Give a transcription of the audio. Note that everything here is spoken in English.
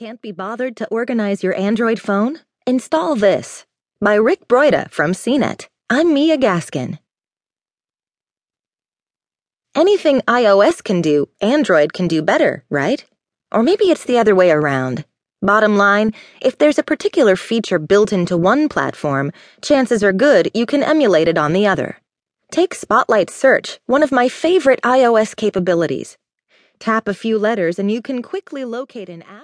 Can't be bothered to organize your Android phone? Install this by Rick Broida from CNET. I'm Mia Gaskin. Anything iOS can do, Android can do better, right? Or maybe it's the other way around. Bottom line, if there's a particular feature built into one platform, chances are good you can emulate it on the other. Take Spotlight Search, one of my favorite iOS capabilities. Tap a few letters and you can quickly locate an app.